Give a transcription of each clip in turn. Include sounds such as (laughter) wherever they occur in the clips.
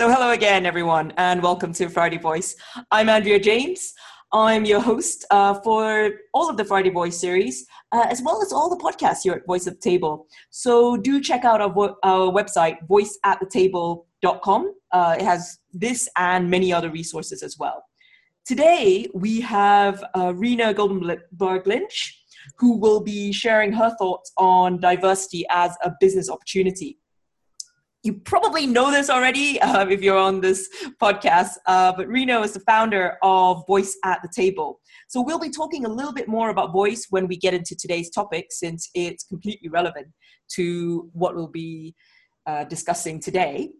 So, hello again, everyone, and welcome to Friday Voice. I'm Andrea James. I'm your host uh, for all of the Friday Voice series, uh, as well as all the podcasts here at Voice at the Table. So, do check out our, vo- our website, voiceatthetable.com. Uh, it has this and many other resources as well. Today, we have uh, Rina Goldenberg Lynch, who will be sharing her thoughts on diversity as a business opportunity you probably know this already uh, if you're on this podcast, uh, but Rina is the founder of Voice at the Table. So we'll be talking a little bit more about voice when we get into today's topic, since it's completely relevant to what we'll be uh, discussing today.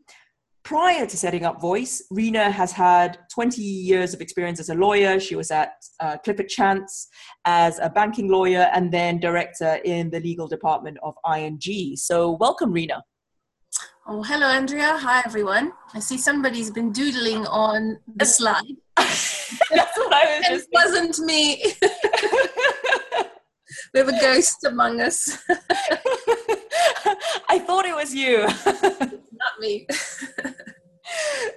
Prior to setting up Voice, Rina has had 20 years of experience as a lawyer. She was at uh, Clifford Chance as a banking lawyer and then director in the legal department of ING. So, welcome, Rina. Oh, hello, Andrea. Hi, everyone. I see somebody's been doodling on the slide. (laughs) That's what I was just. It wasn't me. (laughs) we have a ghost among us. (laughs) I thought it was you. Not me.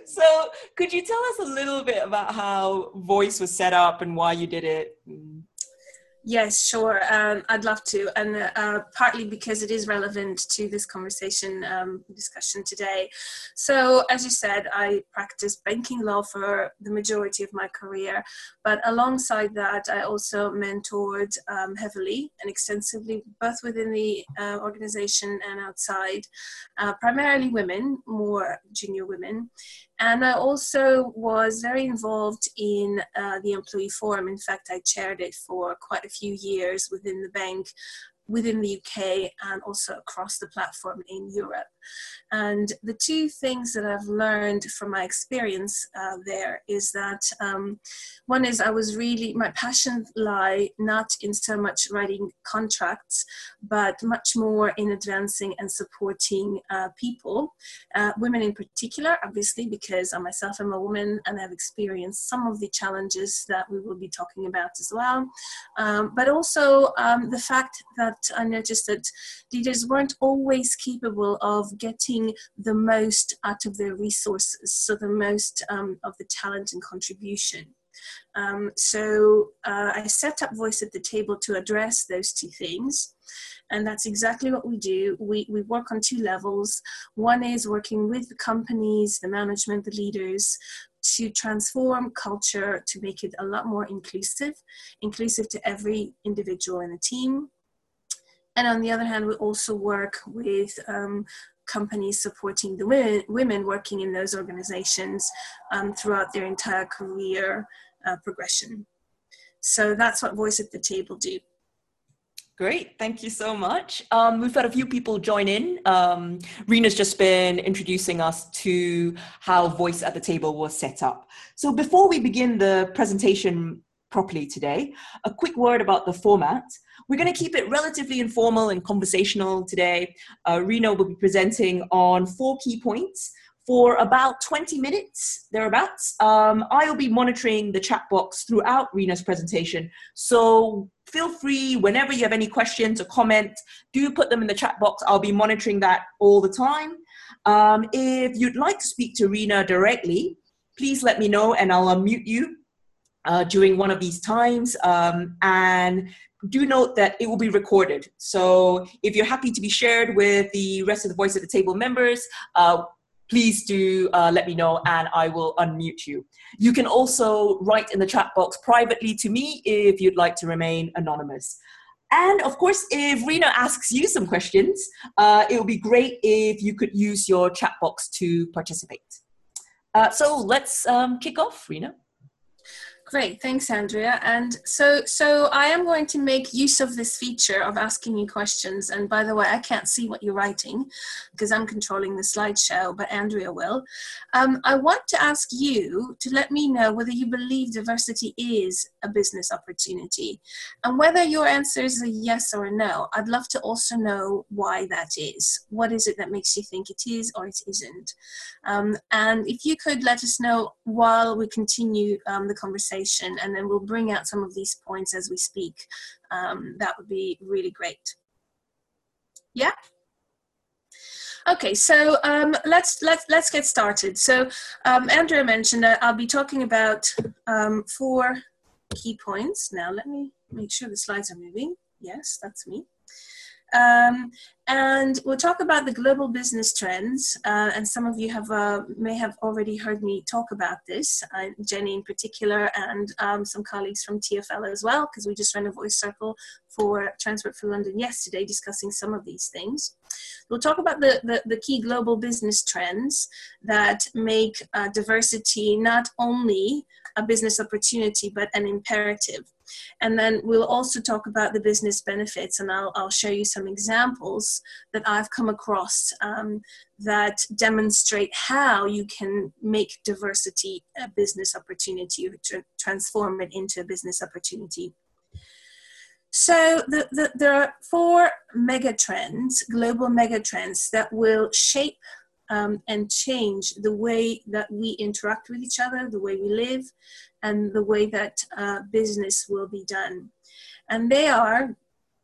so, could you tell us a little bit about how Voice was set up and why you did it? Yes, sure. Um, I'd love to, and uh, partly because it is relevant to this conversation um, discussion today. So, as you said, I practiced banking law for the majority of my career, but alongside that, I also mentored um, heavily and extensively, both within the uh, organization and outside, uh, primarily women, more junior women, and I also was very involved in uh, the employee forum. In fact, I chaired it for quite a few years within the bank, within the UK, and also across the platform in Europe. And the two things that I've learned from my experience uh, there is that um, one is I was really, my passion lie not in so much writing contracts, but much more in advancing and supporting uh, people, uh, women in particular, obviously, because I myself am a woman and I've experienced some of the challenges that we will be talking about as well. Um, but also um, the fact that I noticed that leaders weren't always capable of getting the most out of their resources, so the most um, of the talent and contribution. Um, so uh, I set up Voice at the Table to address those two things. And that's exactly what we do. We, we work on two levels. One is working with the companies, the management, the leaders, to transform culture to make it a lot more inclusive, inclusive to every individual in the team. And on the other hand, we also work with um, companies supporting the women, women working in those organizations um, throughout their entire career uh, progression. So that's what Voice at the Table do. Great, thank you so much. Um, we've had a few people join in. Um, Rina's just been introducing us to how Voice at the Table was set up. So before we begin the presentation properly today, a quick word about the format. We're going to keep it relatively informal and conversational today. Uh, Rina will be presenting on four key points for about 20 minutes, thereabouts. Um, I will be monitoring the chat box throughout Rina's presentation. So feel free, whenever you have any questions or comment, do put them in the chat box. I'll be monitoring that all the time. Um, if you'd like to speak to Rina directly, please let me know and I'll unmute you uh, during one of these times. Um, and do note that it will be recorded. So if you're happy to be shared with the rest of the Voice at the Table members, uh, please do uh, let me know and I will unmute you. You can also write in the chat box privately to me if you'd like to remain anonymous. And of course, if Rina asks you some questions, uh, it would be great if you could use your chat box to participate. Uh, so let's um, kick off, Rina. Great, thanks, Andrea. And so, so I am going to make use of this feature of asking you questions. And by the way, I can't see what you're writing because I'm controlling the slideshow, but Andrea will. Um, I want to ask you to let me know whether you believe diversity is a business opportunity, and whether your answer is a yes or a no. I'd love to also know why that is. What is it that makes you think it is or it isn't? Um, and if you could let us know while we continue um, the conversation and then we'll bring out some of these points as we speak. Um, that would be really great. Yeah? Okay, so um, let's let's let's get started. So um, Andrea mentioned that I'll be talking about um, four key points. Now let me make sure the slides are moving. Yes, that's me. Um, and we'll talk about the global business trends. Uh, and some of you have uh, may have already heard me talk about this, uh, Jenny in particular, and um, some colleagues from TFL as well, because we just ran a voice circle for Transport for London yesterday discussing some of these things. We'll talk about the, the, the key global business trends that make uh, diversity not only a business opportunity but an imperative. And then we'll also talk about the business benefits, and I'll, I'll show you some examples that I've come across um, that demonstrate how you can make diversity a business opportunity, transform it into a business opportunity. So the, the, there are four megatrends, global megatrends that will shape um, and change the way that we interact with each other, the way we live, and the way that uh, business will be done. And they are,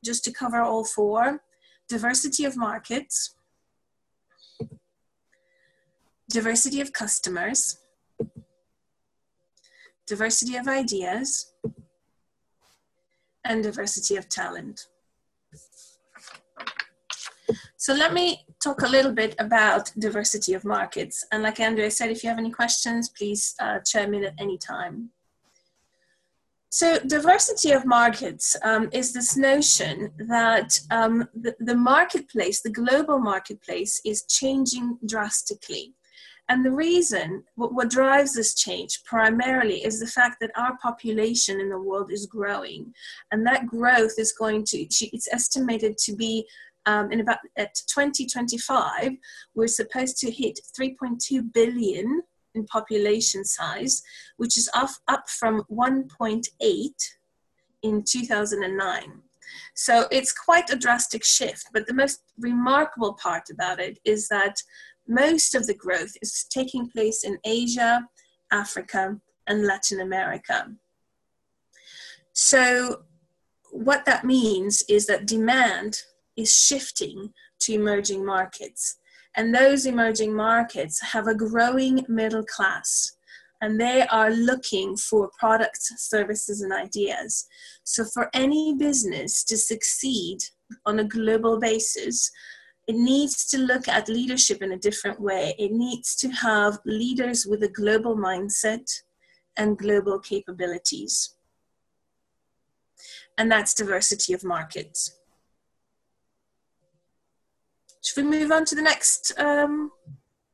just to cover all four, diversity of markets, diversity of customers, diversity of ideas, and diversity of talent. So let me talk a little bit about diversity of markets. And like Andrea said, if you have any questions, please uh, chime in at any time. So diversity of markets um, is this notion that um, the, the marketplace, the global marketplace is changing drastically. And the reason, what, what, drives this change primarily is the fact that our population in the world is growing. And that growth is going to, it's estimated to be um, in about at 2025, we're supposed to hit 3.2 billion in population size, which is up, up from 1.8 in 2009. So it's quite a drastic shift, but the most remarkable part about it is that most of the growth is taking place in Asia, Africa, and Latin America. So, what that means is that demand is shifting to emerging markets. And those emerging markets have a growing middle class and they are looking for products, services, and ideas. So, for any business to succeed on a global basis, it needs to look at leadership in a different way. It needs to have leaders with a global mindset and global capabilities. And that's diversity of markets. Should we move on to the next um,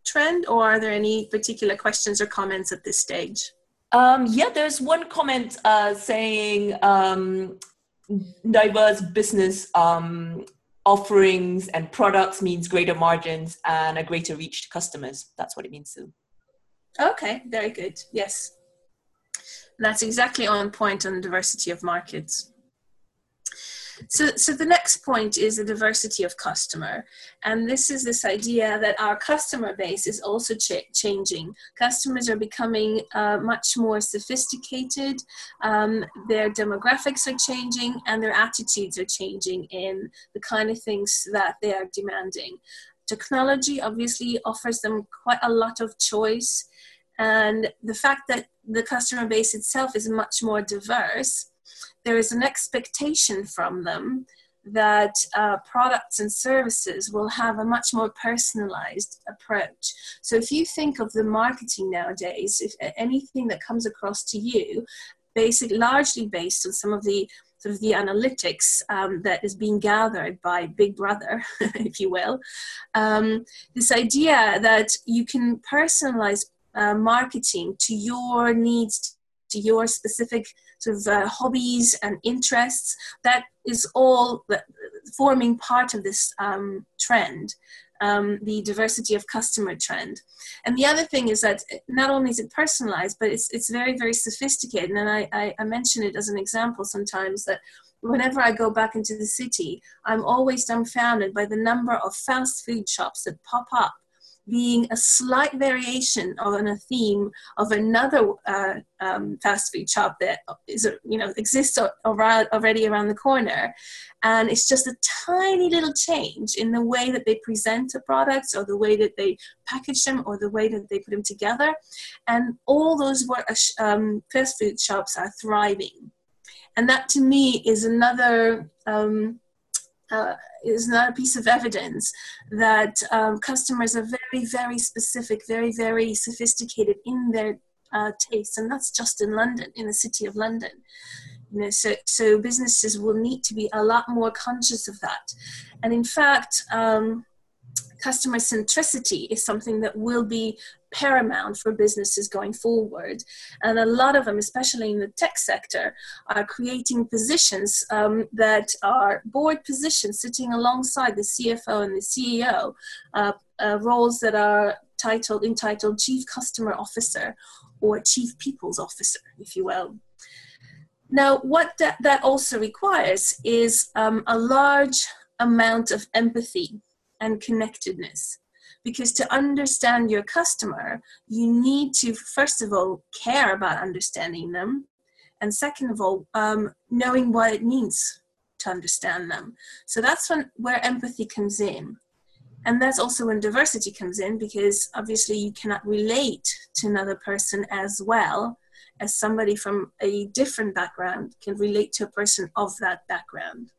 trend, or are there any particular questions or comments at this stage? Um, yeah, there's one comment uh, saying um, diverse business um, offerings and products means greater margins and a greater reach to customers. That's what it means too. Okay, very good. Yes. That's exactly on point on diversity of markets. So, so the next point is the diversity of customer. And this is this idea that our customer base is also ch- changing. Customers are becoming uh, much more sophisticated, um, their demographics are changing, and their attitudes are changing in the kind of things that they are demanding. Technology obviously offers them quite a lot of choice. And the fact that the customer base itself is much more diverse there is an expectation from them that uh, products and services will have a much more personalized approach. So if you think of the marketing nowadays, if anything that comes across to you, basic, largely based on some of the sort of the analytics um, that is being gathered by Big Brother, (laughs) if you will, um, this idea that you can personalize uh, marketing to your needs, to your specific sort of uh, hobbies and interests. That is all forming part of this um, trend. Um, the diversity of customer trend. And the other thing is that not only is it personalized, but it's, it's very, very sophisticated. And I, I, I mention it as an example sometimes that whenever I go back into the city, I'm always dumbfounded by the number of fast food shops that pop up being a slight variation on a theme of another uh, um, fast food shop that is you know exists already around the corner. And it's just a tiny little change in the way that they present the products or the way that they package them or the way that they put them together. And all those um, fast food shops are thriving. And that to me is another um, uh, is not a piece of evidence that um, customers are very, very specific, very, very sophisticated in their uh, tastes, and that's just in London, in the city of London. You know, so, so businesses will need to be a lot more conscious of that. And in fact, um, customer centricity is something that will be paramount for businesses going forward. And a lot of them, especially in the tech sector, are creating positions um, that are board positions sitting alongside the CFO and the CEO, uh, uh, roles that are titled entitled Chief Customer Officer or Chief People's Officer, if you will. Now, what that, that also requires is um, a large amount of empathy and connectedness. Because to understand your customer, you need to, first of all, care about understanding them. And second of all, um, knowing what it means to understand them. So that's when, where empathy comes in. And that's also when diversity comes in because obviously you cannot relate to another person as well as somebody from a different background can relate to a person of that background.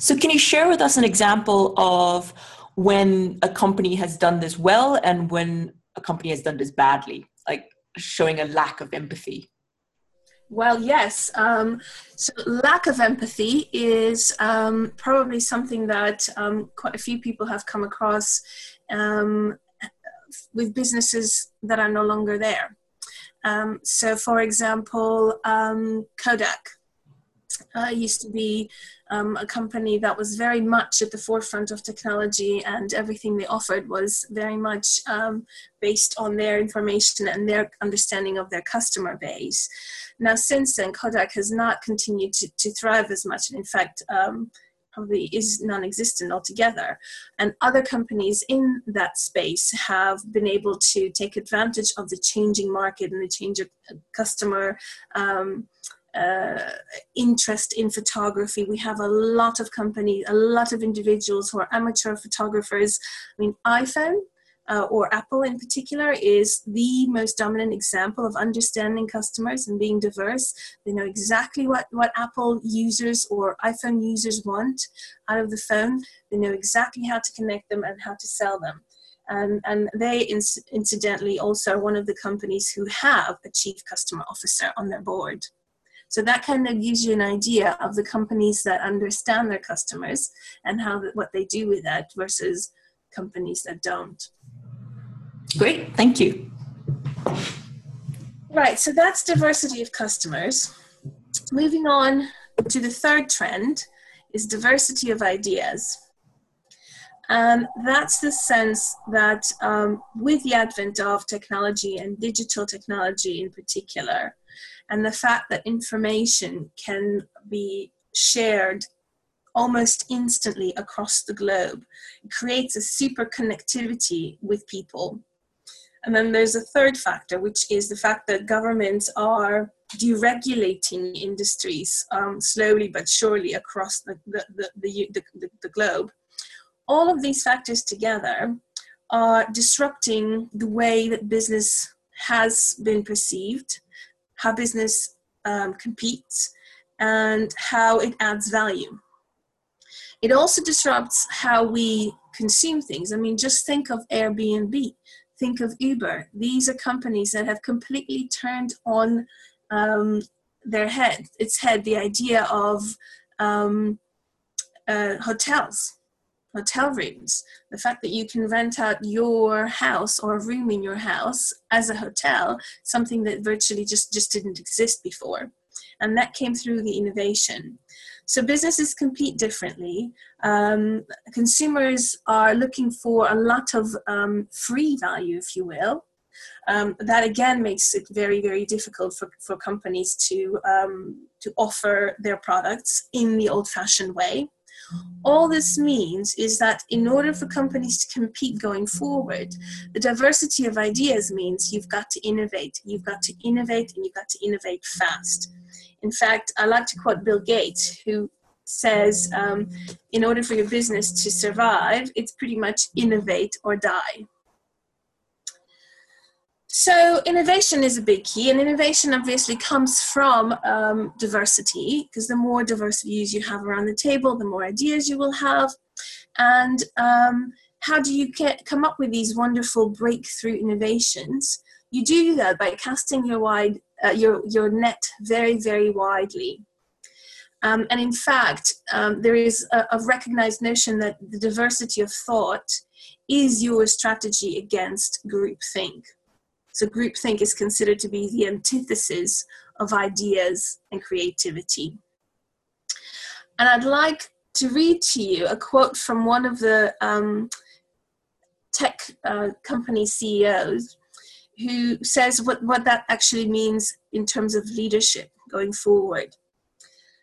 So, can you share with us an example of when a company has done this well and when a company has done this badly, like showing a lack of empathy? Well, yes. Um, so, lack of empathy is um, probably something that um, quite a few people have come across um, with businesses that are no longer there. Um, so, for example, um, Kodak uh, used to be um, a company that was very much at the forefront of technology, and everything they offered was very much um, based on their information and their understanding of their customer base. Now, since then, Kodak has not continued to, to thrive as much, and in fact, um, probably is non-existent altogether and other companies in that space have been able to take advantage of the changing market and the change of customer um, uh, interest in photography. We have a lot of companies, a lot of individuals who are amateur photographers. I mean, iPhone uh, or Apple in particular is the most dominant example of understanding customers and being diverse. They know exactly what, what Apple users or iPhone users want out of the phone. They know exactly how to connect them and how to sell them. And, and they incidentally also are one of the companies who have a chief customer officer on their board. So that kind of gives you an idea of the companies that understand their customers and how what they do with that versus companies that don't. Great, thank you. Right, so that's diversity of customers. Moving on to the third trend is diversity of ideas. And that's the sense that um, with the advent of technology and digital technology in particular, and the fact that information can be shared almost instantly across the globe. Creates a super connectivity with people. And then there's a third factor which is the fact that governments are deregulating industries um, slowly but surely across the, the, the, the, the globe. All of these factors together are disrupting the way that business has been perceived how business um, competes, and how it adds value. It also disrupts how we consume things. I mean, just think of Airbnb, think of Uber. These are companies that have completely turned on um, their head, its head, the idea of um, uh, hotels hotel rooms. The fact that you can rent out your house or a room in your house as a hotel, something that virtually just, just didn't exist before. And that came through the innovation. So businesses compete differently. Um, consumers are looking for a lot of um, free value, if you will. Um, that again makes it very, very difficult for, for companies to, um, to offer their products in the old fashioned way All this means is that in order for companies to compete going forward, the diversity of ideas means you've got to innovate. You've got to innovate and you've got to innovate fast. In fact, I like to quote Bill Gates, who says, um, in order for your business to survive, it's pretty much innovate or die. So innovation is a big key, and innovation obviously comes from um, diversity because the more diverse views you have around the table, the more ideas you will have. And um, how do you get, come up with these wonderful breakthrough innovations? You do that by casting your wide uh, your your net very very widely. Um, and in fact, um, there is a, a recognized notion that the diversity of thought is your strategy against groupthink. So groupthink is considered to be the antithesis of ideas and creativity. And I'd like to read to you a quote from one of the um, tech uh, company CEOs who says what, what that actually means in terms of leadership going forward.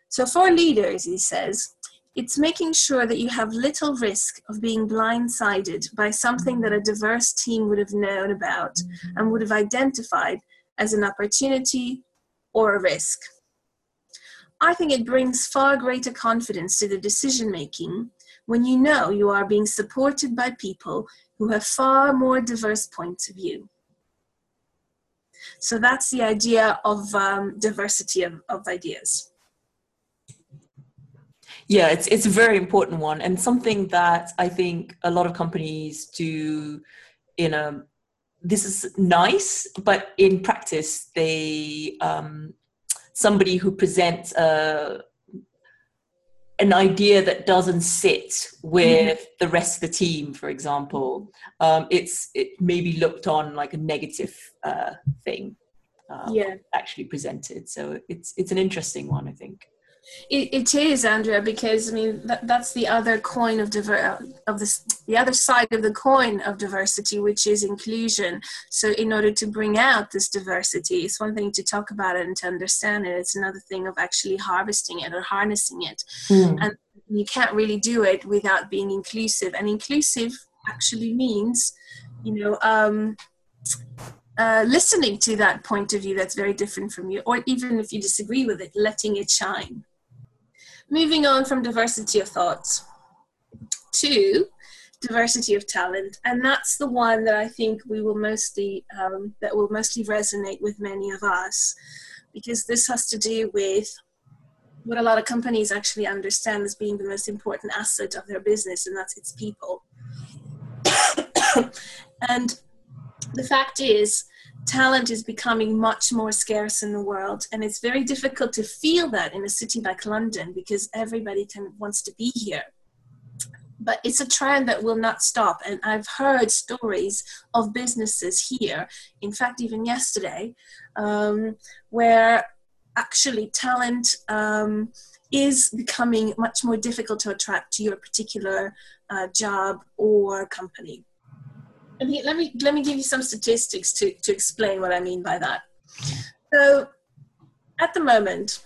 So, for leaders, he says, it's making sure that you have little risk of being blindsided by something that a diverse team would have known about and would have identified as an opportunity or a risk. I think it brings far greater confidence to the decision making when you know you are being supported by people who have far more diverse points of view. So that's the idea of um, diversity of, of ideas. Yeah, it's it's a very important one and something that I think a lot of companies do in a this is nice, but in practice they um, somebody who presents a an idea that doesn't sit with mm-hmm. the rest of the team, for example, um, it's it may be looked on like a negative uh, thing. Uh, yeah, actually presented. So it's it's an interesting one, I think. It, it is, Andrea, because I mean that, that's the other coin of diver of this the other side of the coin of diversity, which is inclusion. So, in order to bring out this diversity, it's one thing to talk about it and to understand it. It's another thing of actually harvesting it or harnessing it, mm. and you can't really do it without being inclusive. And inclusive actually means, you know. Um, uh, listening to that point of view that's very different from you, or even if you disagree with it, letting it shine. Moving on from diversity of thoughts to diversity of talent, and that's the one that I think we will mostly um, that will mostly resonate with many of us, because this has to do with what a lot of companies actually understand as being the most important asset of their business, and that's its people. (coughs) and the fact is, talent is becoming much more scarce in the world and it's very difficult to feel that in a city like london because everybody can wants to be here. But it's a trend that will not stop and i've heard stories of businesses here in fact even yesterday um, where actually talent um, is becoming much more difficult to attract to your particular uh, job or company let me let me let me give you some statistics to to explain what I mean by that. So, at the moment,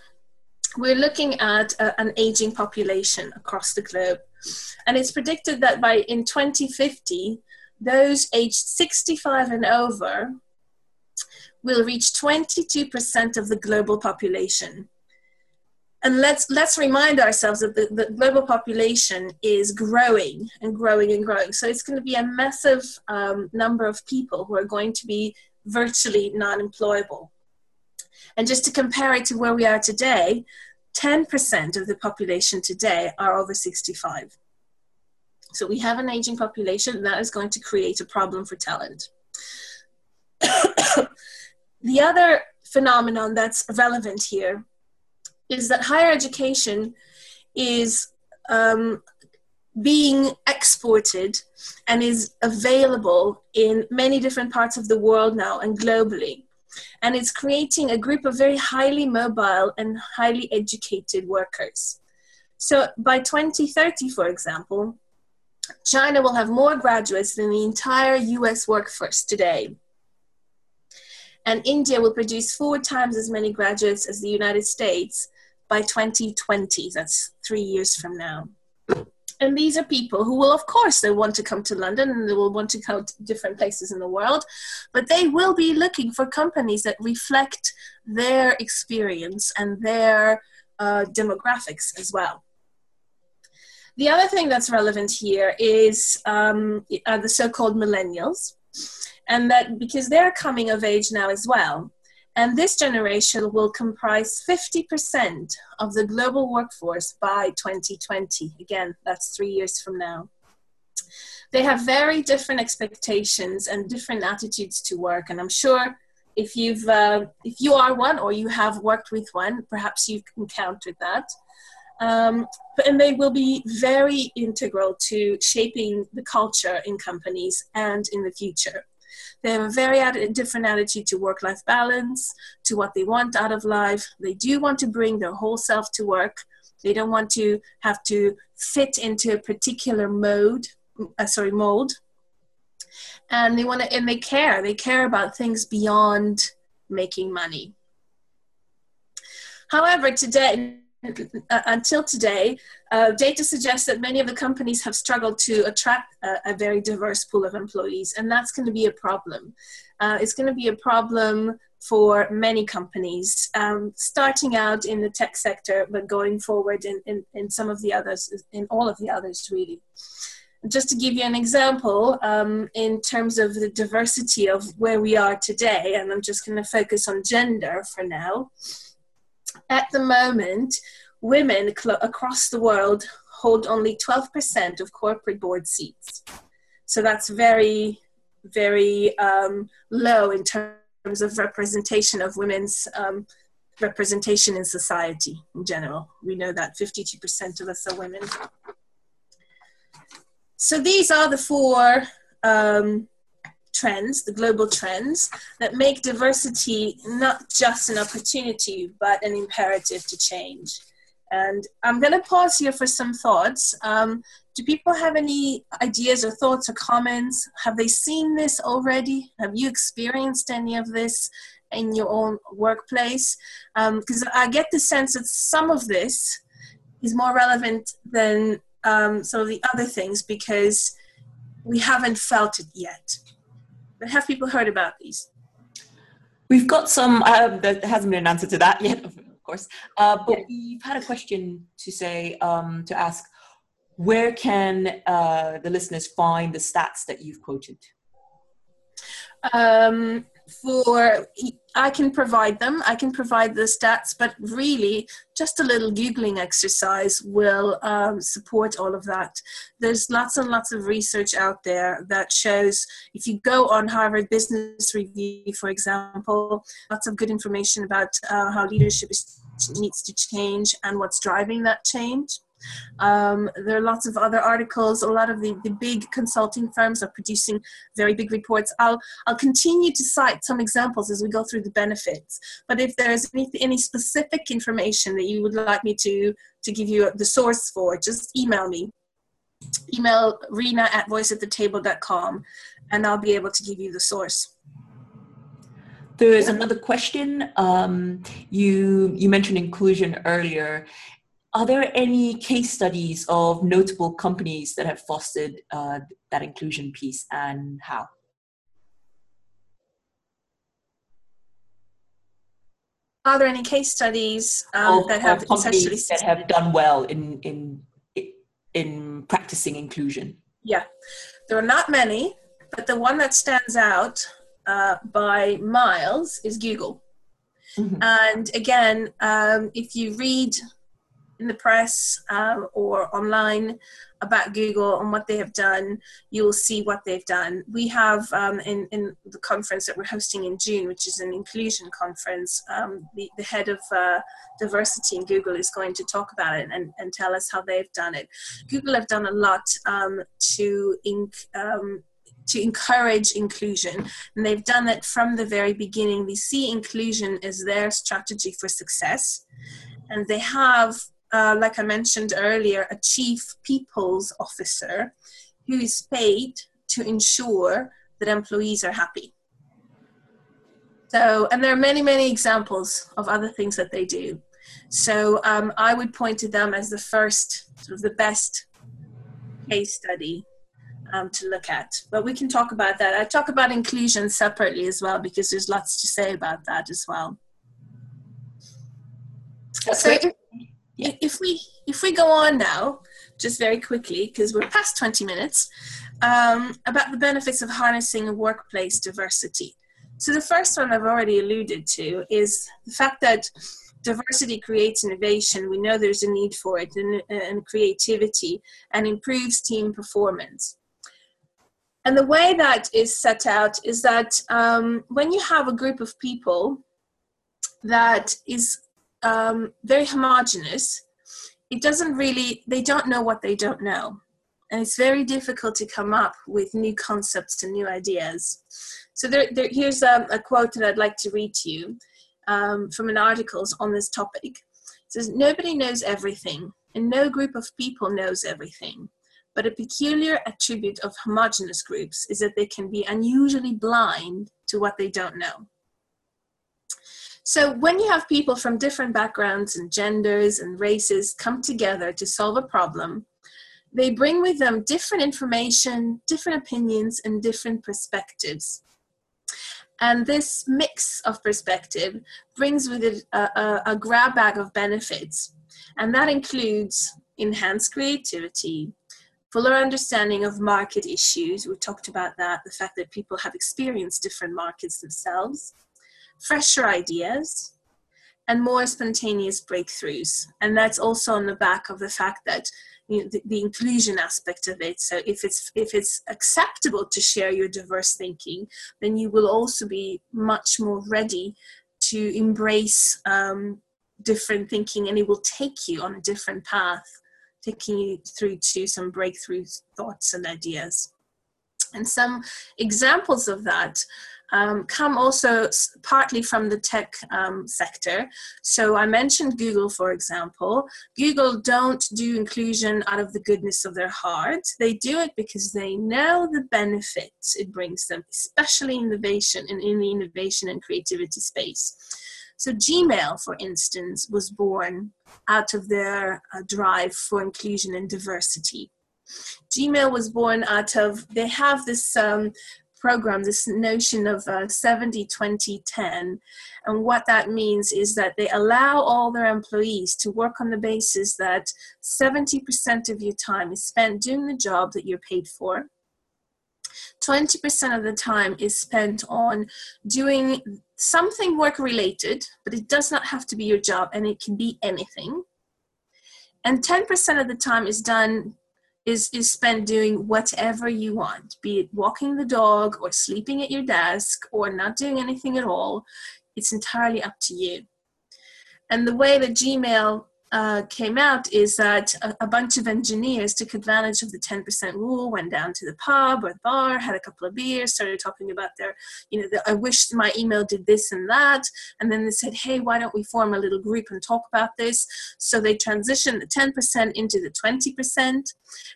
we're looking at a, an aging population across the globe, and it's predicted that by in 2050, those aged 65 and over will reach 22% of the global population and let's let's remind ourselves that the, the, global population is growing and growing and growing. So it's going to be a massive um, number of people who are going to be virtually non-employable. And just to compare it to where we are today 10% of the population today are over 65 so we have an aging population and that is going to create a problem for talent. (coughs) The other phenomenon that's relevant here is that higher education is um, being exported and is available in many different parts of the world now and globally. And it's creating a group of very highly mobile and highly educated workers. So by 2030, for example, China will have more graduates than the entire US workforce today. And India will produce four times as many graduates as the United States by 2020. That's three years from now. and these are people who will of course they want to come to london and they will want to come to different places in the world but they will be looking for companies that reflect their experience and their uh, demographics as well the other thing that's relevant here is um, the so-called millennials and that because they're coming of age now as well and this generation will comprise 50% of the global workforce by 2020. Again, that's three years from now. They have very different expectations and different attitudes to work, and I'm sure if you've uh, if you are one or you have worked with one, perhaps you've encountered that. Um, and they will be very integral to shaping the culture in companies and in the future. They have a very different attitude to work life balance, to what they want out of life. They do want to bring their whole self to work. They don't want to have to fit into a particular mode, uh, sorry, mold. And they want to, and they care. They care about things beyond making money. However, today, until today, uh, data suggests that many of the companies have struggled to attract a, a very diverse pool of employees, and that's going to be a problem. Uh, it's going to be a problem for many companies, um, starting out in the tech sector, but going forward in, in, in some of the others, in all of the others, really. Just to give you an example, um, in terms of the diversity of where we are today, and I'm just going to focus on gender for now at the moment, women cl- across the world hold only 12% of corporate board seats. So that's very, very um, low in terms of representation of women's um, representation in society in general. We know that 52% of us are women. So these are the four um, trends, the global trends, that make diversity not just an opportunity, but an imperative to change. And I'm going to pause here for some thoughts. Um, do people have any ideas or thoughts or comments? Have they seen this already? Have you experienced any of this in your own workplace? Because um, I get the sense that some of this is more relevant than um, some of the other things because we haven't felt it yet. But have people heard about these? We've got some, uh, there hasn't been an answer to that yet, (laughs) of course, uh, but yeah. we've had a question to say, um, to ask, where can uh, the listeners find the stats that you've quoted? Um, for I can provide them. I can provide the stats, but really, just a little googling exercise will um, support all of that. There's lots and lots of research out there that shows if you go on Harvard Business Review, for example, lots of good information about uh, how leadership is, needs to change and what's driving that change. Um, there are lots of other articles. A lot of the, the big consulting firms are producing very big reports. I'll, I'll continue to cite some examples as we go through the benefits. But if there's any, any specific information that you would like me to, to give you the source for, just email me. Email rina at voiceatthetable.com and I'll be able to give you the source. There is another question. Um, you you mentioned inclusion earlier, are there any case studies of notable companies that have fostered uh, that inclusion piece and how? Are there any case studies um, of, that have companies that have done well in in in practicing inclusion? Yeah, there are not many, but the one that stands out uh, by miles is Google. Mm-hmm. And again, um, if you read in the press um, or online about Google and what they have done, you'll see what they've done. We have um, in, in the conference that we're hosting in June, which is an inclusion conference, um, the, the head of uh, diversity in Google is going to talk about it and, and tell us how they've done it. Google have done a lot um, to um, to encourage inclusion. And they've done it from the very beginning. They see inclusion as their strategy for success. And they have uh, like I mentioned earlier, a chief people's officer who is paid to ensure that employees are happy. So, and there are many, many examples of other things that they do. So, um, I would point to them as the first, sort of the best case study um, to look at. But we can talk about that. I talk about inclusion separately as well because there's lots to say about that as well. That's so great. If, if we if we go on now, just very quickly because we're past 20 minutes, um, about the benefits of harnessing workplace diversity. So the first one I've already alluded to is the fact that diversity creates innovation. We know there's a need for it and, and creativity and improves team performance. And the way that is set out is that um, when you have a group of people that is um, very homogenous, it doesn't really, they don't know what they don't know. And it's very difficult to come up with new concepts and new ideas. So there, there here's a, a, quote that I'd like to read to you um, from an article on this topic. It says, Nobody knows everything, and no group of people knows everything. But a peculiar attribute of homogenous groups is that they can be unusually blind to what they don't know. So, when you have people from different backgrounds and genders and races come together to solve a problem, they bring with them different information, different opinions, and different perspectives. And this mix of perspective brings with it a, a, a grab bag of benefits. And that includes enhanced creativity, fuller understanding of market issues. We talked about that, the fact that people have experienced different markets themselves, fresher ideas, and more spontaneous breakthroughs. And that's also on the back of the fact that you know, the, the, inclusion aspect of it. So if it's if it's acceptable to share your diverse thinking, then you will also be much more ready to embrace um, different thinking, and it will take you on a different path taking you through to some breakthrough thoughts and ideas. And some examples of that um, come also partly from the tech um, sector. So I mentioned Google, for example. Google don't do inclusion out of the goodness of their heart. They do it because they know the benefits it brings them, especially innovation and in the innovation and creativity space. So Gmail, for instance, was born out of their uh, drive for inclusion and diversity. Gmail was born out of, they have this um, program, this notion of uh, 70 20 10. And what that means is that they allow all their employees to work on the basis that 70% of your time is spent doing the job that you're paid for. 20% of the time is spent on doing something work related, but it does not have to be your job and it can be anything. And 10% of the time is done is is spent doing whatever you want, be it walking the dog or sleeping at your desk or not doing anything at all. It's entirely up to you. And the way that Gmail uh, came out is that a, a, bunch of engineers took advantage of the 10% rule, went down to the pub or the bar, had a couple of beers, started talking about their, you know, the, I wish my email did this and that. And then they said, hey, why don't we form a little group and talk about this? So they transitioned the 10% into the 20%.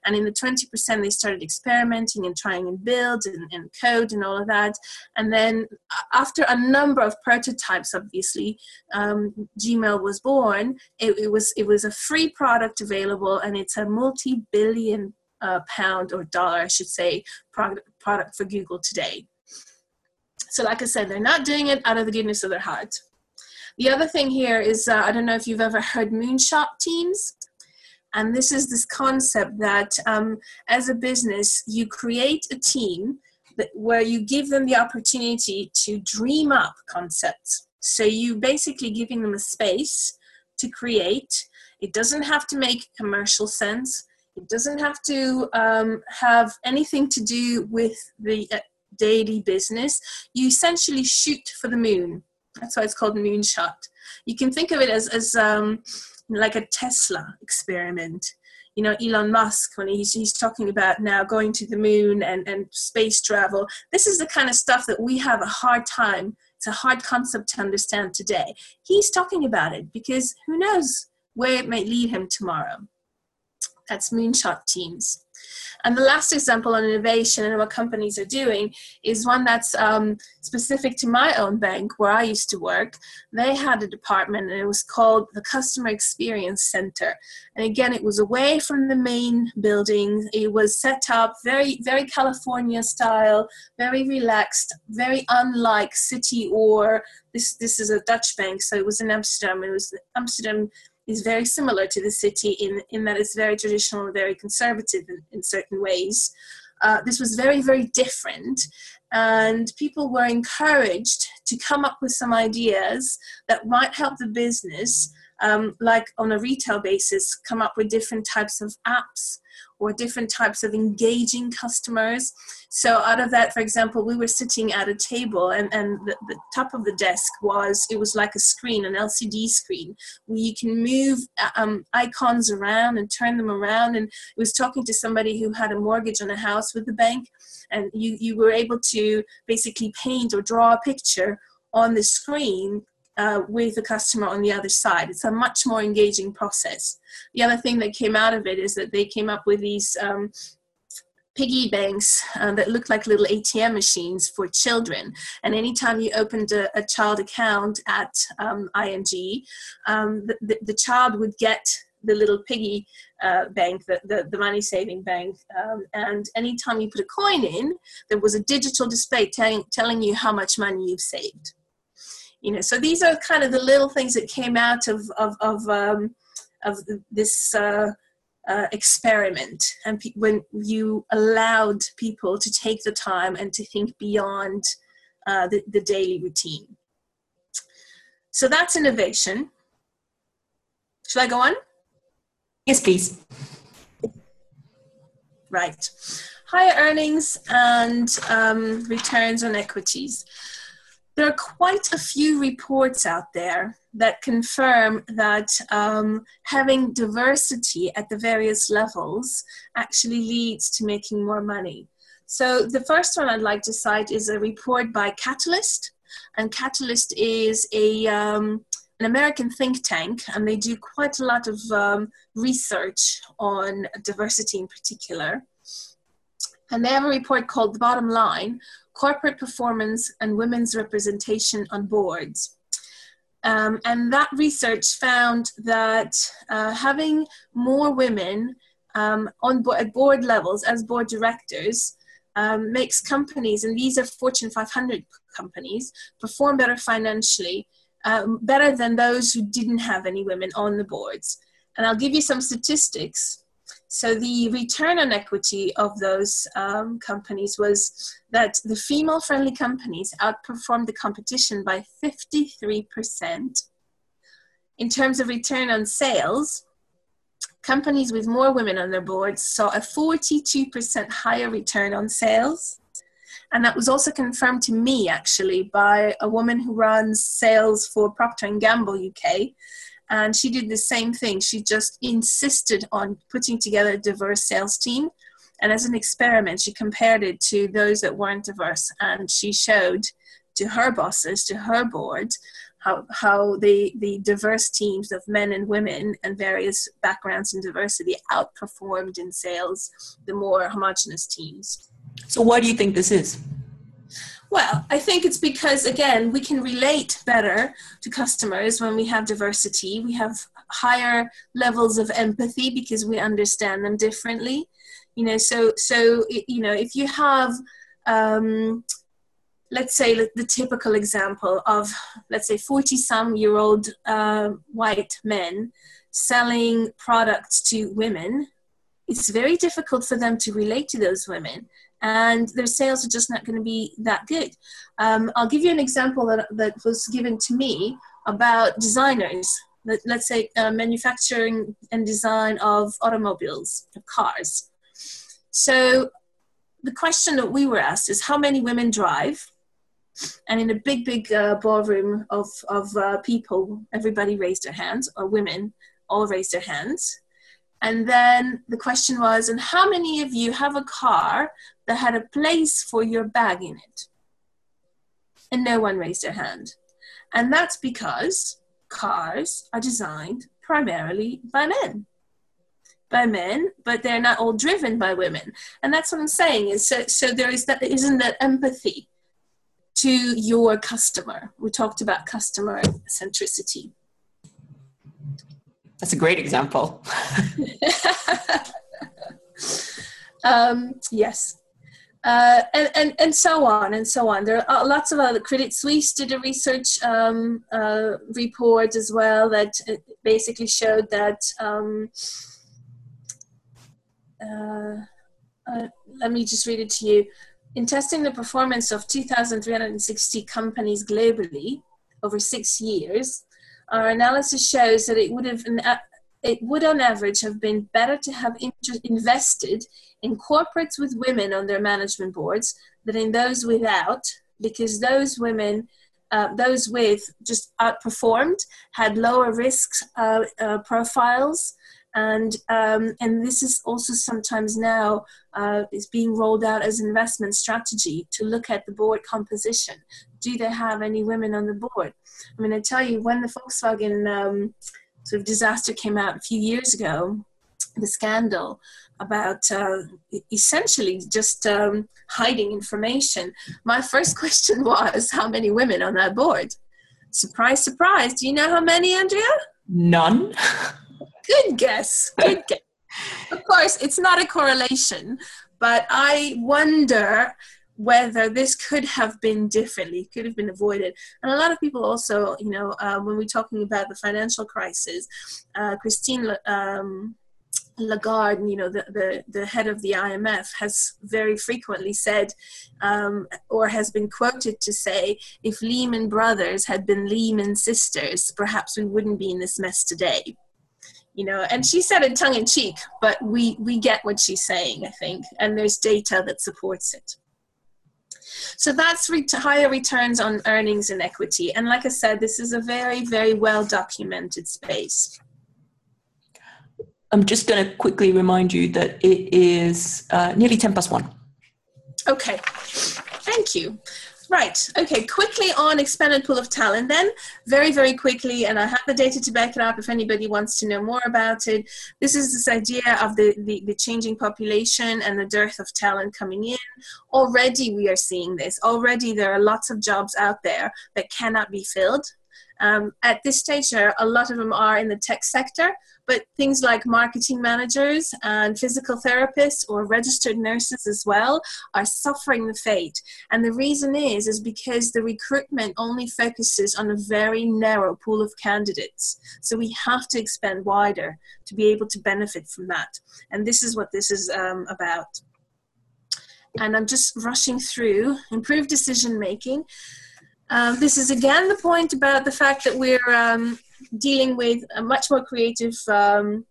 And in the 20%, they started experimenting and trying and build and, and code and all of that. And then after a number of prototypes, obviously, um, Gmail was born. It, it was was it was a free product available, and it's a multi-billion uh, pound or dollar, I should say, product product for Google today. So, like I said, they're not doing it out of the goodness of their heart. The other thing here is uh, I don't know if you've ever heard moonshot teams. And this is this concept that um, as a business, you create a team that, where you give them the opportunity to dream up concepts. So you basically giving them a space to create. It doesn't have to make commercial sense. It doesn't have to um, have anything to do with the uh, daily business. You essentially shoot for the moon. That's why it's called moonshot. You can think of it as, as um, like a Tesla experiment. You know, Elon Musk, when he's, he's talking about now going to the moon and, and space travel, this is the kind of stuff that we have a hard time it's a hard concept to understand today. He's talking about it because who knows where it might lead him tomorrow. That's moonshot teams. And the last example on innovation and what companies are doing is one that's um, specific to my own bank where I used to work. They had a department and it was called the Customer Experience Center. And again, it was away from the main building. It was set up very, very California style, very relaxed, very unlike city or this. This is a Dutch bank, so it was in Amsterdam. It was Amsterdam is very similar to the city in, in that it's very traditional and very conservative in, in certain ways. Uh, this was very, very different, and people were encouraged to come up with some ideas that might help the business, um, like on a retail basis, come up with different types of apps or different types of engaging customers. So out of that, for example, we were sitting at a table and, and the, the top of the desk was, it was like a screen, an LCD screen, where you can move um, icons around and turn them around. And it was talking to somebody who had a mortgage on a house with the bank. And you, you were able to basically paint or draw a picture on the screen uh, with the customer on the other side. It's a much more engaging process. The other thing that came out of it is that they came up with these um, piggy banks uh, that looked like little ATM machines for children. And anytime you opened a, a child account at um, ING, um, the, the, the, child would get the little piggy uh, bank, the, the, the, money saving bank. Um, and anytime you put a coin in, there was a digital display telling, telling you how much money you've saved you know so these are kind of the little things that came out of of of, um, of this uh, uh, experiment. And pe- when you allowed people to take the time and to think beyond uh, the, the daily routine. So that's innovation. Should i go on? Yes please. Right. Higher earnings and um, returns on equities there are quite a few reports out there that confirm that um, having diversity at the various levels actually leads to making more money. So, the first one I'd like to cite is a report by Catalyst, and Catalyst is a um, an American think tank, and they do quite a lot of um, research on diversity in particular. And they have a report called The Bottom Line, corporate performance and women's representation on boards. Um, and that research found that uh, having more women um, on bo- at board levels as board directors um, makes companies, and these are Fortune 500 companies, perform better financially, um, better than those who didn't have any women on the boards. And I'll give you some statistics so the return on equity of those um, companies was that the female-friendly companies outperformed the competition by 53%. In terms of return on sales, companies with more women on their boards saw a 42% higher return on sales. And that was also confirmed to me actually by a woman who runs sales for Procter & Gamble UK and she did the same thing. She just insisted on putting together a diverse sales team. And as an experiment, she compared it to those that weren't diverse. And she showed to her bosses, to her board, how, how the, the diverse teams of men and women and various backgrounds and diversity outperformed in sales the more homogenous teams. So, why do you think this is? Well, I think it's because, again, we can relate better to customers when we have diversity. We have higher levels of empathy because we understand them differently. You know, so, so you know, if you have, um, let's say, the typical example of, let's say, 40 some year old uh, white men selling products to women, it's very difficult for them to relate to those women and their sales are just not going to be that good. Um, I'll give you an example that, that was given to me about designers. Let, let's say uh, manufacturing and design of automobiles, of cars. So the question that we were asked is how many women drive? And in a big, big uh, ballroom of, of uh, people, everybody raised their hands, or women all raised their hands. And then the question was, and how many of you have a car that had a place for your bag in it? And no one raised their hand. And that's because cars are designed primarily by men. by men, but they're not all driven by women. And that's what I'm saying. Is so, so there is that isn't that empathy to your customer. We talked about customer centricity. That's a great example. (laughs) um, yes. Uh, and, and, and so on and so on. There are lots of other. Credit Suisse did a research um, uh, report as well that uh, basically showed that. Um, uh, uh, let me just read it to you. In testing the performance of 2,360 companies globally over six years, our analysis shows that it would have it would on average have been better to have invested in corporates with women on their management boards than in those without, because those women, uh, those with just outperformed, had lower risk uh, uh, profiles. And, um, and this is also sometimes now uh, is being rolled out as investment strategy to look at the board composition. Do they have any women on the board? I mean, I tell you, when the Volkswagen um, sort of disaster came out a few years ago, the scandal about uh, essentially just um, hiding information. My first (laughs) question was, how many women on that board? Surprise, surprise. Do you know how many, Andrea? None. (laughs) Good guess. Good guess. Of course, it's not a correlation, but I wonder whether this could have been differently, could have been avoided. And a lot of people also, you know, uh, when we're talking about the financial crisis, uh, Christine um, Lagarde, you know, the, the, the head of the IMF, has very frequently said, um, or has been quoted to say, if Lehman Brothers had been Lehman sisters, perhaps we wouldn't be in this mess today. You know, and she said it tongue in cheek, but we, we get what she's saying, I think, and there's data that supports it. So that's re- higher returns on earnings and equity. And like I said, this is a very, very well documented space. I'm just going to quickly remind you that it is uh, nearly 10 past 1. Okay, thank you. Right. Okay. Quickly on expanded pool of talent, then very, very quickly, and I have the data to back it up. If anybody wants to know more about it, this is this idea of the, the, the changing population and the dearth of talent coming in. Already, we are seeing this. Already, there are lots of jobs out there that cannot be filled. Um, at this stage, a lot of them are in the tech sector, but things like marketing managers and physical therapists or registered nurses as well are suffering the fate. And the reason is is because the recruitment only focuses on a very narrow pool of candidates. So we have to expand wider to be able to benefit from that. And this is what this is um, about. And I'm just rushing through improved decision making. Um, this is again the point about the fact that we're um, dealing with much more creative um,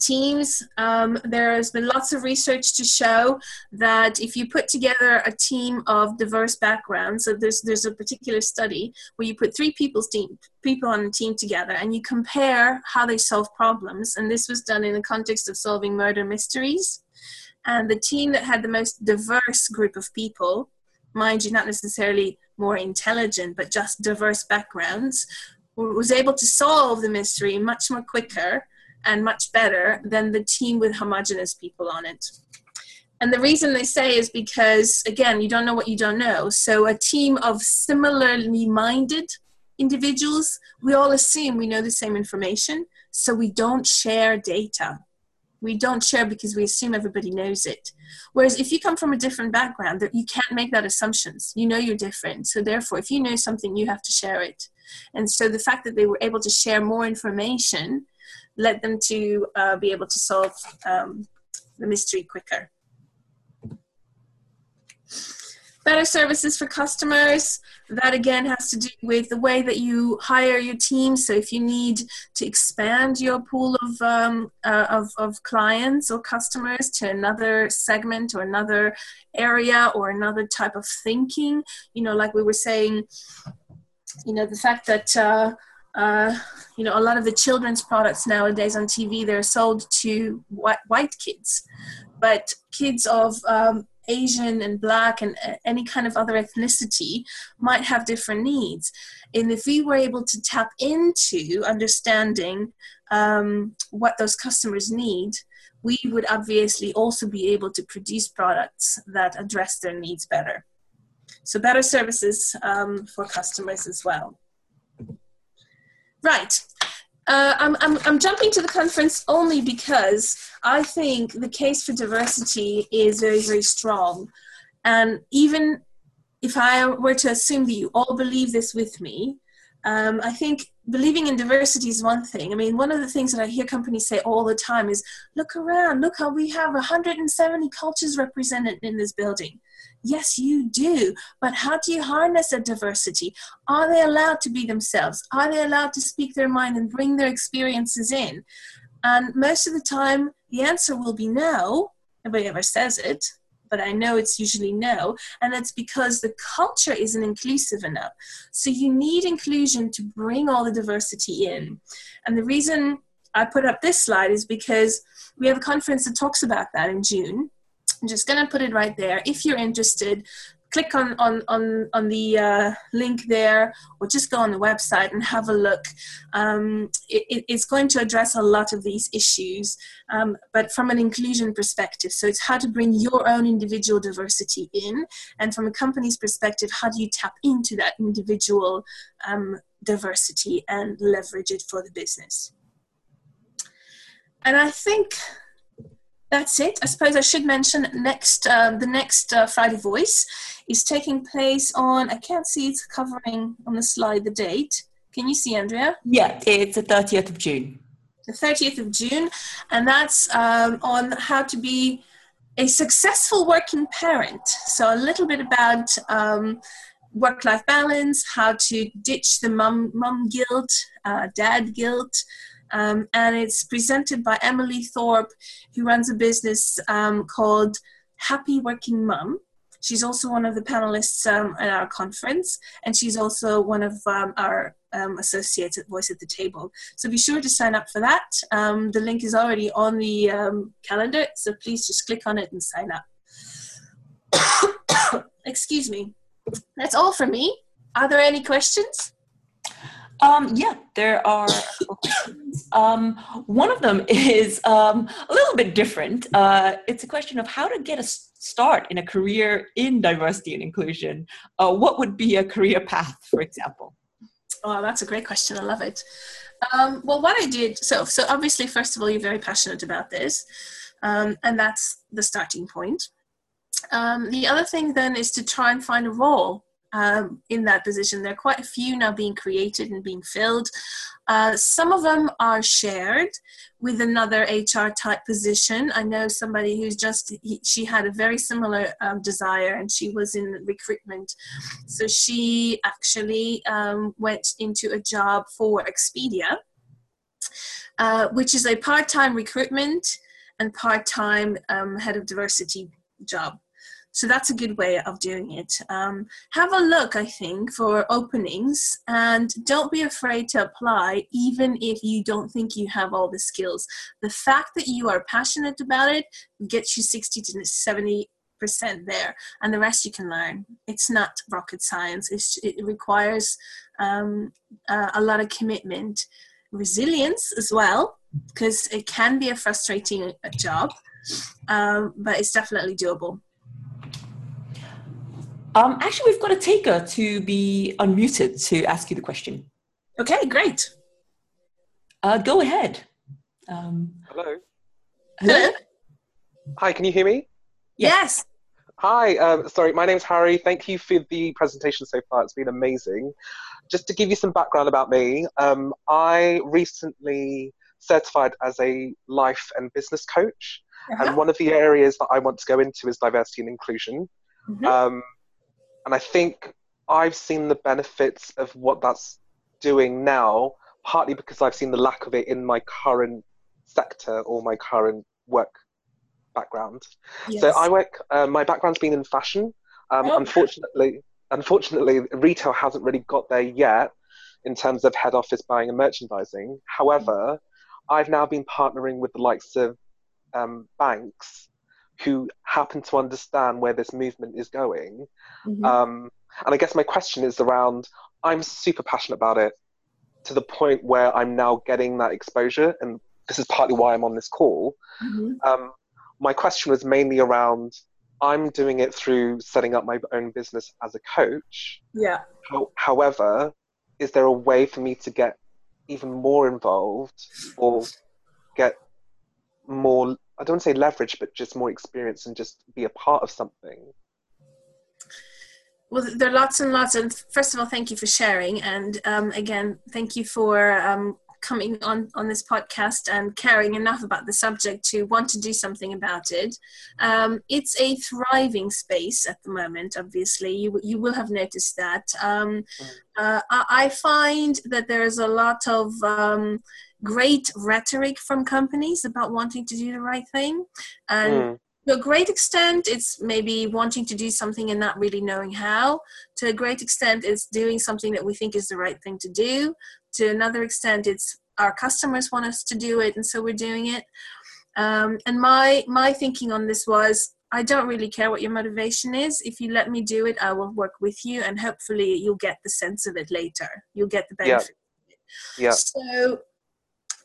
teams. Um, there has been lots of research to show that if you put together a team of diverse backgrounds, so there's there's a particular study where you put three people's team people on a team together and you compare how they solve problems, and this was done in the context of solving murder mysteries. And the team that had the most diverse group of people, mind you, not necessarily more intelligent, but just diverse backgrounds, was able to solve the mystery much more quicker and much better than the team with homogenous people on it. And the reason they say is because, again, you don't know what you don't know. So, a team of similarly minded individuals, we all assume we know the same information, so we don't share data. We don't share because we assume everybody knows it. Whereas if you come from a different background, you can't make that assumptions. You know you're different. So therefore, if you know something, you have to share it. And so the fact that they were able to share more information led them to uh, be able to solve um, the mystery quicker better services for customers. That again has to do with the way that you hire your team. So if you need to expand your pool of, um, uh, of, of clients or customers to another segment or another area or another type of thinking you know like we were saying you know the fact that uh, uh, you know a lot of the children's products nowadays on tv they're sold to white, white kids. But kids of um, Asian and Black and uh, any kind of other ethnicity might have different needs. And if we were able to tap into understanding um, what those customers need, we would obviously also be able to produce products that address their needs better. So, better services um, for customers as well. Right. Uh, I'm, I'm, I'm jumping to the conference only because I think the case for diversity is very, very strong. And even if I were to assume that you all believe this with me, um, I think believing in diversity is one thing. I mean, one of the things that I hear companies say all the time is look around, look how we have 170 cultures represented in this building. Yes, you do. But how do you harness that diversity? Are they allowed to be themselves? Are they allowed to speak their mind and bring their experiences in? And most of the time, the answer will be no. Nobody ever says it but I know it's usually no. And that's because the culture isn't inclusive enough. So you need inclusion to bring all the diversity in. And the reason I put up this slide is because we have a conference that talks about that in June. I'm just to put it right there. If you're interested, click on on on on the uh, link there or just go on the website and have a look. Um, it, it's going to address a lot of these issues um, but from an inclusion perspective. So it's how to bring your own individual diversity in and from a company's perspective how do you tap into that individual um, diversity and leverage it for the business? And i think that's it. I suppose I should mention next um, the next uh, Friday Voice is taking place on. I can't see it's covering on the slide the date. Can you see, Andrea? Yeah, it's the thirtieth of June. The thirtieth of June, and that's um, on how to be a successful working parent. So a little bit about. Um, work-life balance, how to ditch the mum mum guilt, uh, dad guilt, um, and it's presented by Emily Thorpe, who runs a business um, called Happy Working Mum. She's also one of the panelists um, at our conference, and she's also one of um, our um, associates at Voice at the Table. So be sure to sign up for that. Um, the link is already on the calendar, so please just click on it and sign up. (coughs) Excuse me. That's all from me. Are there any questions? Um, yeah, there are. um, one of them is um, a little bit different. Uh, it's a question of how to get a start in a career in diversity and inclusion. Uh, what would be a career path, for example? Oh, that's a great question. I love it. Um, well, what I did, so so obviously, first of all, you're very passionate about this, um, and that's the starting point. Um, the other thing then is to try and find a role um, in that position. There are quite a few now being created and being filled. Uh, some of them are shared with another HR type position. I know somebody who's just, he, she had a very similar um, desire and she was in recruitment. So she actually um, went into a job for Expedia, uh, which is a part time recruitment and part time um, head of diversity job. So that's a good way of doing it. Um, have a look, I think, for openings and don't be afraid to apply, even if you don't think you have all the skills. The fact that you are passionate about it gets you 60 to 70 percent there and the rest you can learn it's not rocket science it's, it requires um, uh, a lot of commitment resilience as well because it can be a frustrating job um, but it's definitely doable um, actually, we've got a taker to be unmuted to ask you the question. Okay, great. Uh, go ahead. Um, hello. Hello. Hi, can you hear me? Yes. Hi, um, sorry, my name's Harry. Thank you for the presentation so far. It's been amazing. Just to give you some background about me, um, I recently certified as a life and business coach. Uh-huh. And one of the areas that I want to go into is diversity and inclusion. Mm-hmm. Um, and I think I've seen the benefits of what that's doing now, partly because I've seen the lack of it in my current sector or my current work background. Yes. So I work. Uh, my background's been in fashion. Um, oh. Unfortunately, unfortunately, retail hasn't really got there yet in terms of head office buying and merchandising. However, I've now been partnering with the likes of um, banks who happen to understand where this movement is going. Mm-hmm. Um, and I guess my question is around I'm super passionate about it to the point where I'm now getting that exposure, and this is partly why I'm on this call. Mm-hmm. Um, my question was mainly around I'm doing it through setting up my own business as a coach. Yeah. How, however, is there a way for me to get even more involved or get more I don't say leverage, but just more experience and just be a part of something? Well, there are lots and lots. And first of all, thank you for sharing. And um, again, thank you for um, coming on on this podcast and caring enough about the subject to want to do something about it. Um, it's a thriving space at the moment. Obviously, you you will have noticed that. Um, mm. uh, I find that there's a lot of um, great rhetoric from companies about wanting to do the right thing, and. Mm to a great extent it's maybe wanting to do something and not really knowing how. To a great extent it's doing something that we think is the right thing to do. To another extent it's our customers want us to do it and so we're doing it. Um, and my my thinking on this was i don't really care what your motivation is. If you let me do it i will work with you and hopefully you'll get the sense of it later. You'll get the benefit yeah, yeah. so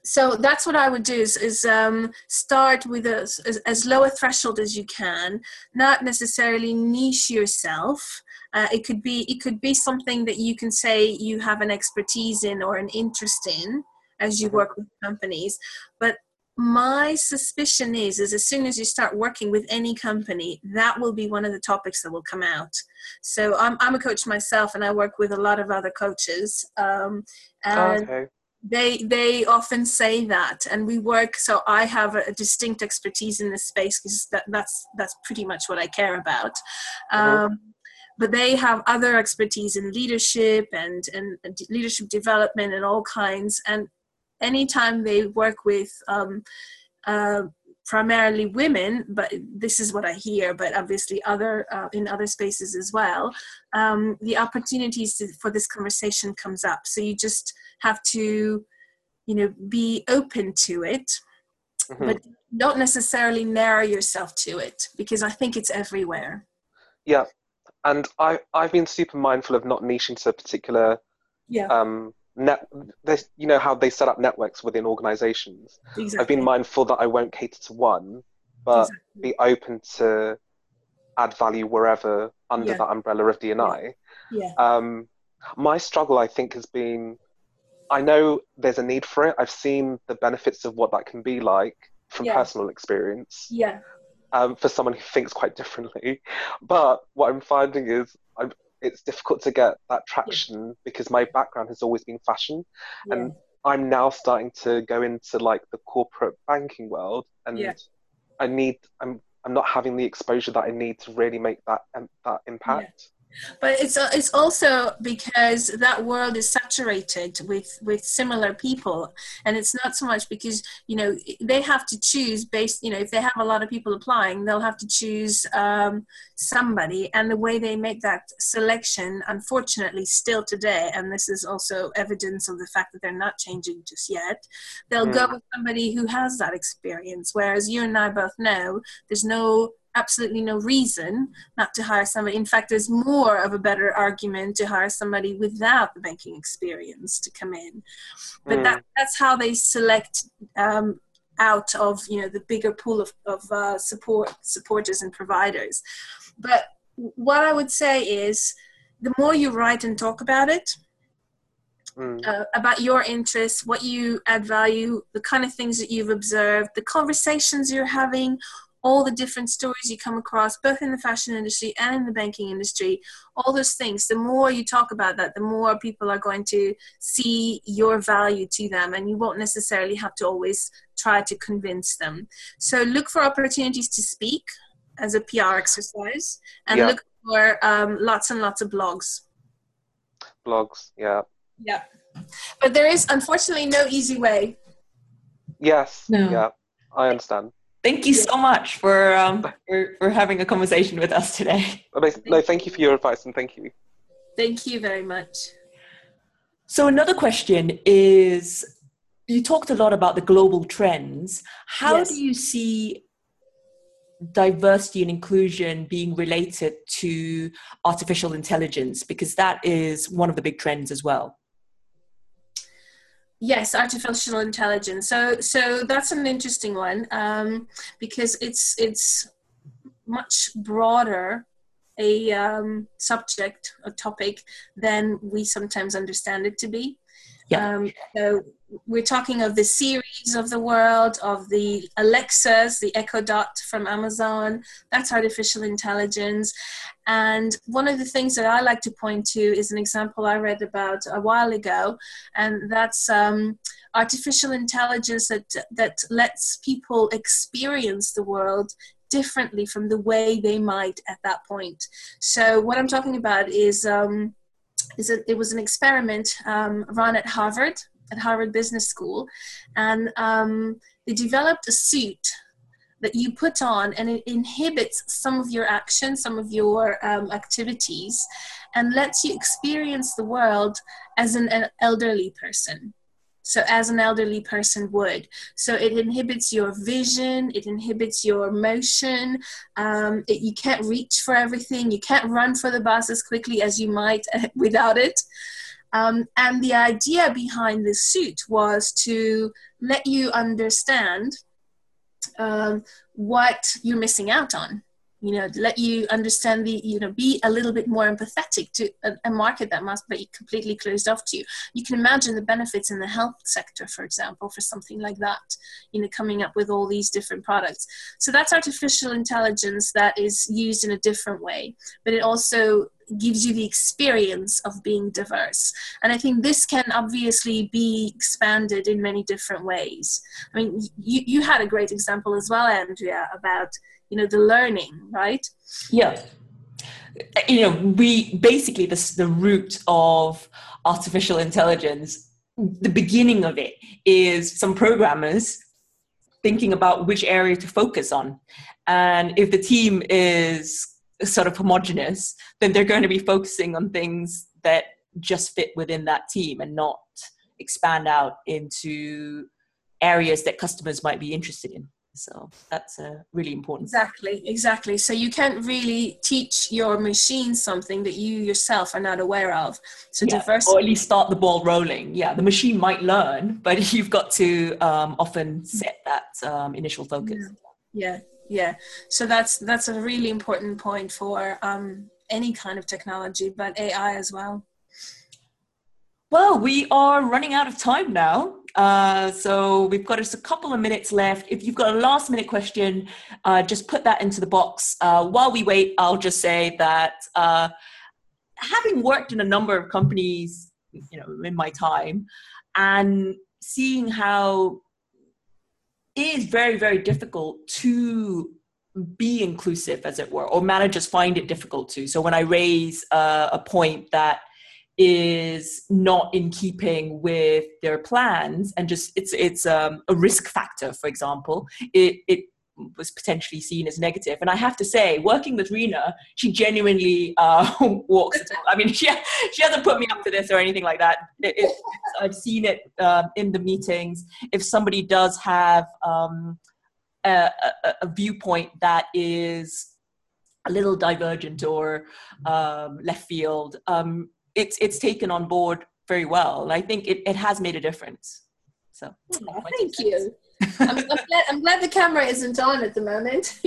so that's what I would do is, is um, start with a, as, as low a threshold as you can, not necessarily niche yourself, uh, it could be it could be something that you can say you have an expertise in or an interest in as you work with companies. But my suspicion is is as soon as you start working with any company that will be one of the topics that will come out so i'm, I'm a coach myself and i work with a lot of other coaches um, and okay. They they often say that and we work so i have a, distinct expertise in this space because that, that's that's pretty much what i care about mm-hmm. um, but they have other expertise in leadership and, and, leadership development and all kinds. And anytime they work with um, uh, primarily women, but this is what I hear, but obviously other uh, in other spaces as well, um, the opportunities to, for this conversation comes up. So you just have to, you know, be open to it. Mm-hmm. But don't necessarily narrow yourself to it because I think it's everywhere. Yeah, and I I've been super mindful of not niching to a particular yeah. um net you know how they set up networks within organizations exactly. i've been mindful that i won't cater to one but exactly. be open to add value wherever under yeah. that umbrella of dni yeah. yeah. Um, my struggle i think has been i know there's a need for it i've seen the benefits of what that can be like from yeah. personal experience yeah um, for someone who thinks quite differently. (laughs) But what I'm finding is I'm, it's difficult to get that traction yeah. because my background has always been fashion, yeah. and I'm now starting to go into like the corporate banking world, and yeah. I need I'm I'm not having the exposure that I need to really make that um, that impact but it's uh, it's also because that world is saturated with with similar people. And it's not so much because you know they have to choose based you know if they have a lot of people applying they'll have to choose um, somebody. And the way they make that selection unfortunately still today and this is also evidence of the fact that they're not changing just yet they'll mm. go with somebody who has that experience. Whereas you and i both know there's no absolutely no reason not to hire somebody. In fact, there's more of a better argument to hire somebody without the banking experience to come in. But mm. that, that's how they select um, out of you know the bigger pool of, of uh, support supporters and providers. But what I would say is, the more you write and talk about it. Mm. Uh, about your interests, what you add value, the kind of things that you've observed, the conversations you're having, all the different stories you come across, both in the fashion industry and in the banking industry, all those things, the more you talk about that, the more people are going to see your value to them, and you won't necessarily have to always try to convince them. So look for opportunities to speak as a PR exercise, and yeah. look for um, lots and lots of blogs. Blogs, yeah. Yeah. But there is unfortunately no easy way. Yes. No. Yeah, I understand. Thank you so much for, um, for, for having a conversation with us today. No, thank you for your advice and thank you. Thank you very much. So another question is you talked a lot about the global trends. How yes. do you see diversity and inclusion being related to artificial intelligence because that is one of the big trends as well yes artificial intelligence. So so that's an interesting one um, because it's it's much broader a um, subject a topic than we sometimes understand it to be yeah. Um, so we're talking of the Siris of the world, of the Alexas, the Echo Dot from Amazon. That's artificial intelligence. And one of the things that I like to point to is an example I read about a while ago, and that's um, artificial intelligence that that lets people experience the world differently from the way they might at that point. So what I'm talking about is. Um, a, it was an experiment um, run at Harvard, at Harvard Business School, and um, they developed a suit that you put on and it inhibits some of your actions, some of your um, activities, and lets you experience the world as an, an elderly person so as an elderly person would. So it inhibits your vision it inhibits your motion um, it, you can't reach for everything you can't run for the bus as quickly as you might (laughs) without it. Um, and the idea behind this suit was to let you understand um, what you're missing out on you know let you understand the you know be a little bit more empathetic to a, a, market that must be completely closed off to you you can imagine the benefits in the health sector for example for something like that you know coming up with all these different products so that's artificial intelligence that is used in a different way but it also gives you the experience of being diverse. And I think this can obviously be expanded in many different ways. I mean, you, you had a great example as well, Andrea, about you know the learning right? Yeah. You know we basically this the root of artificial intelligence the beginning of it is some programmers thinking about which area to focus on. And if the team is sort of homogenous then they're going to be focusing on things that just fit within that team and not expand out into areas that customers might be interested in so that's a really important exactly exactly. So you can't really teach your machine something that you yourself are not aware of. So yeah, diversity or at least start the ball rolling. Yeah the machine might learn (laughs) but you've got to um, often set that um, initial focus. Yeah. yeah yeah. So that's that's a really important point for um, any kind of technology but ai as well. Well, we are running out of time now. Uh, so we've got just a couple of minutes left. If you've got a last minute question, uh, just put that into the box. Uh, while we wait, I'll just say that uh, having worked in a number of companies, you know, in my time, and seeing how it is very, very difficult to be inclusive, as it were, or managers find it difficult to. So when I raise uh, a point that is not in keeping with their plans and just it's it's um, a risk factor for example. It it was potentially seen as negative. And i have to say working with rina she genuinely uh, (laughs) walks i mean (laughs) she she hasn't put me up to this or anything like that. It, it, i've seen it um, in the meetings. If somebody does have um, a, a, a viewpoint that is a little divergent or um, left field. It's it's taken on board very well. And I think it, it has made a difference. So thank you. (laughs) I'm, I'm, glad, I'm, glad, the camera isn't on at the moment. (laughs) (laughs)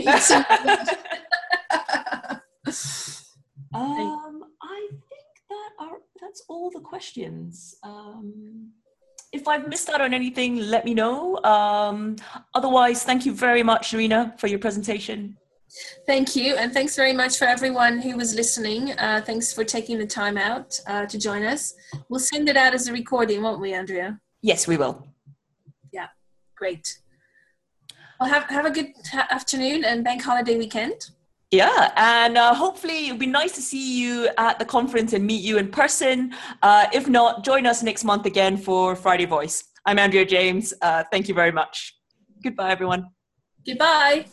um, I think that are that's all the questions. Um, if I've missed out on anything, let me know. Um, otherwise, thank you very much, Rina, for your presentation. Thank you, and thanks very much for everyone who was listening. Uh, thanks for taking the time out uh, to join us. We'll send it out as a recording, won't we, Andrea? Yes, we will. Yeah, great. Well, have, have a good afternoon and bank holiday weekend. Yeah, and uh, hopefully it'll be nice to see you at the conference and meet you in person. Uh, if not, join us next month again for Friday Voice. I'm Andrea James. Uh, thank you very much. Goodbye, everyone. Goodbye.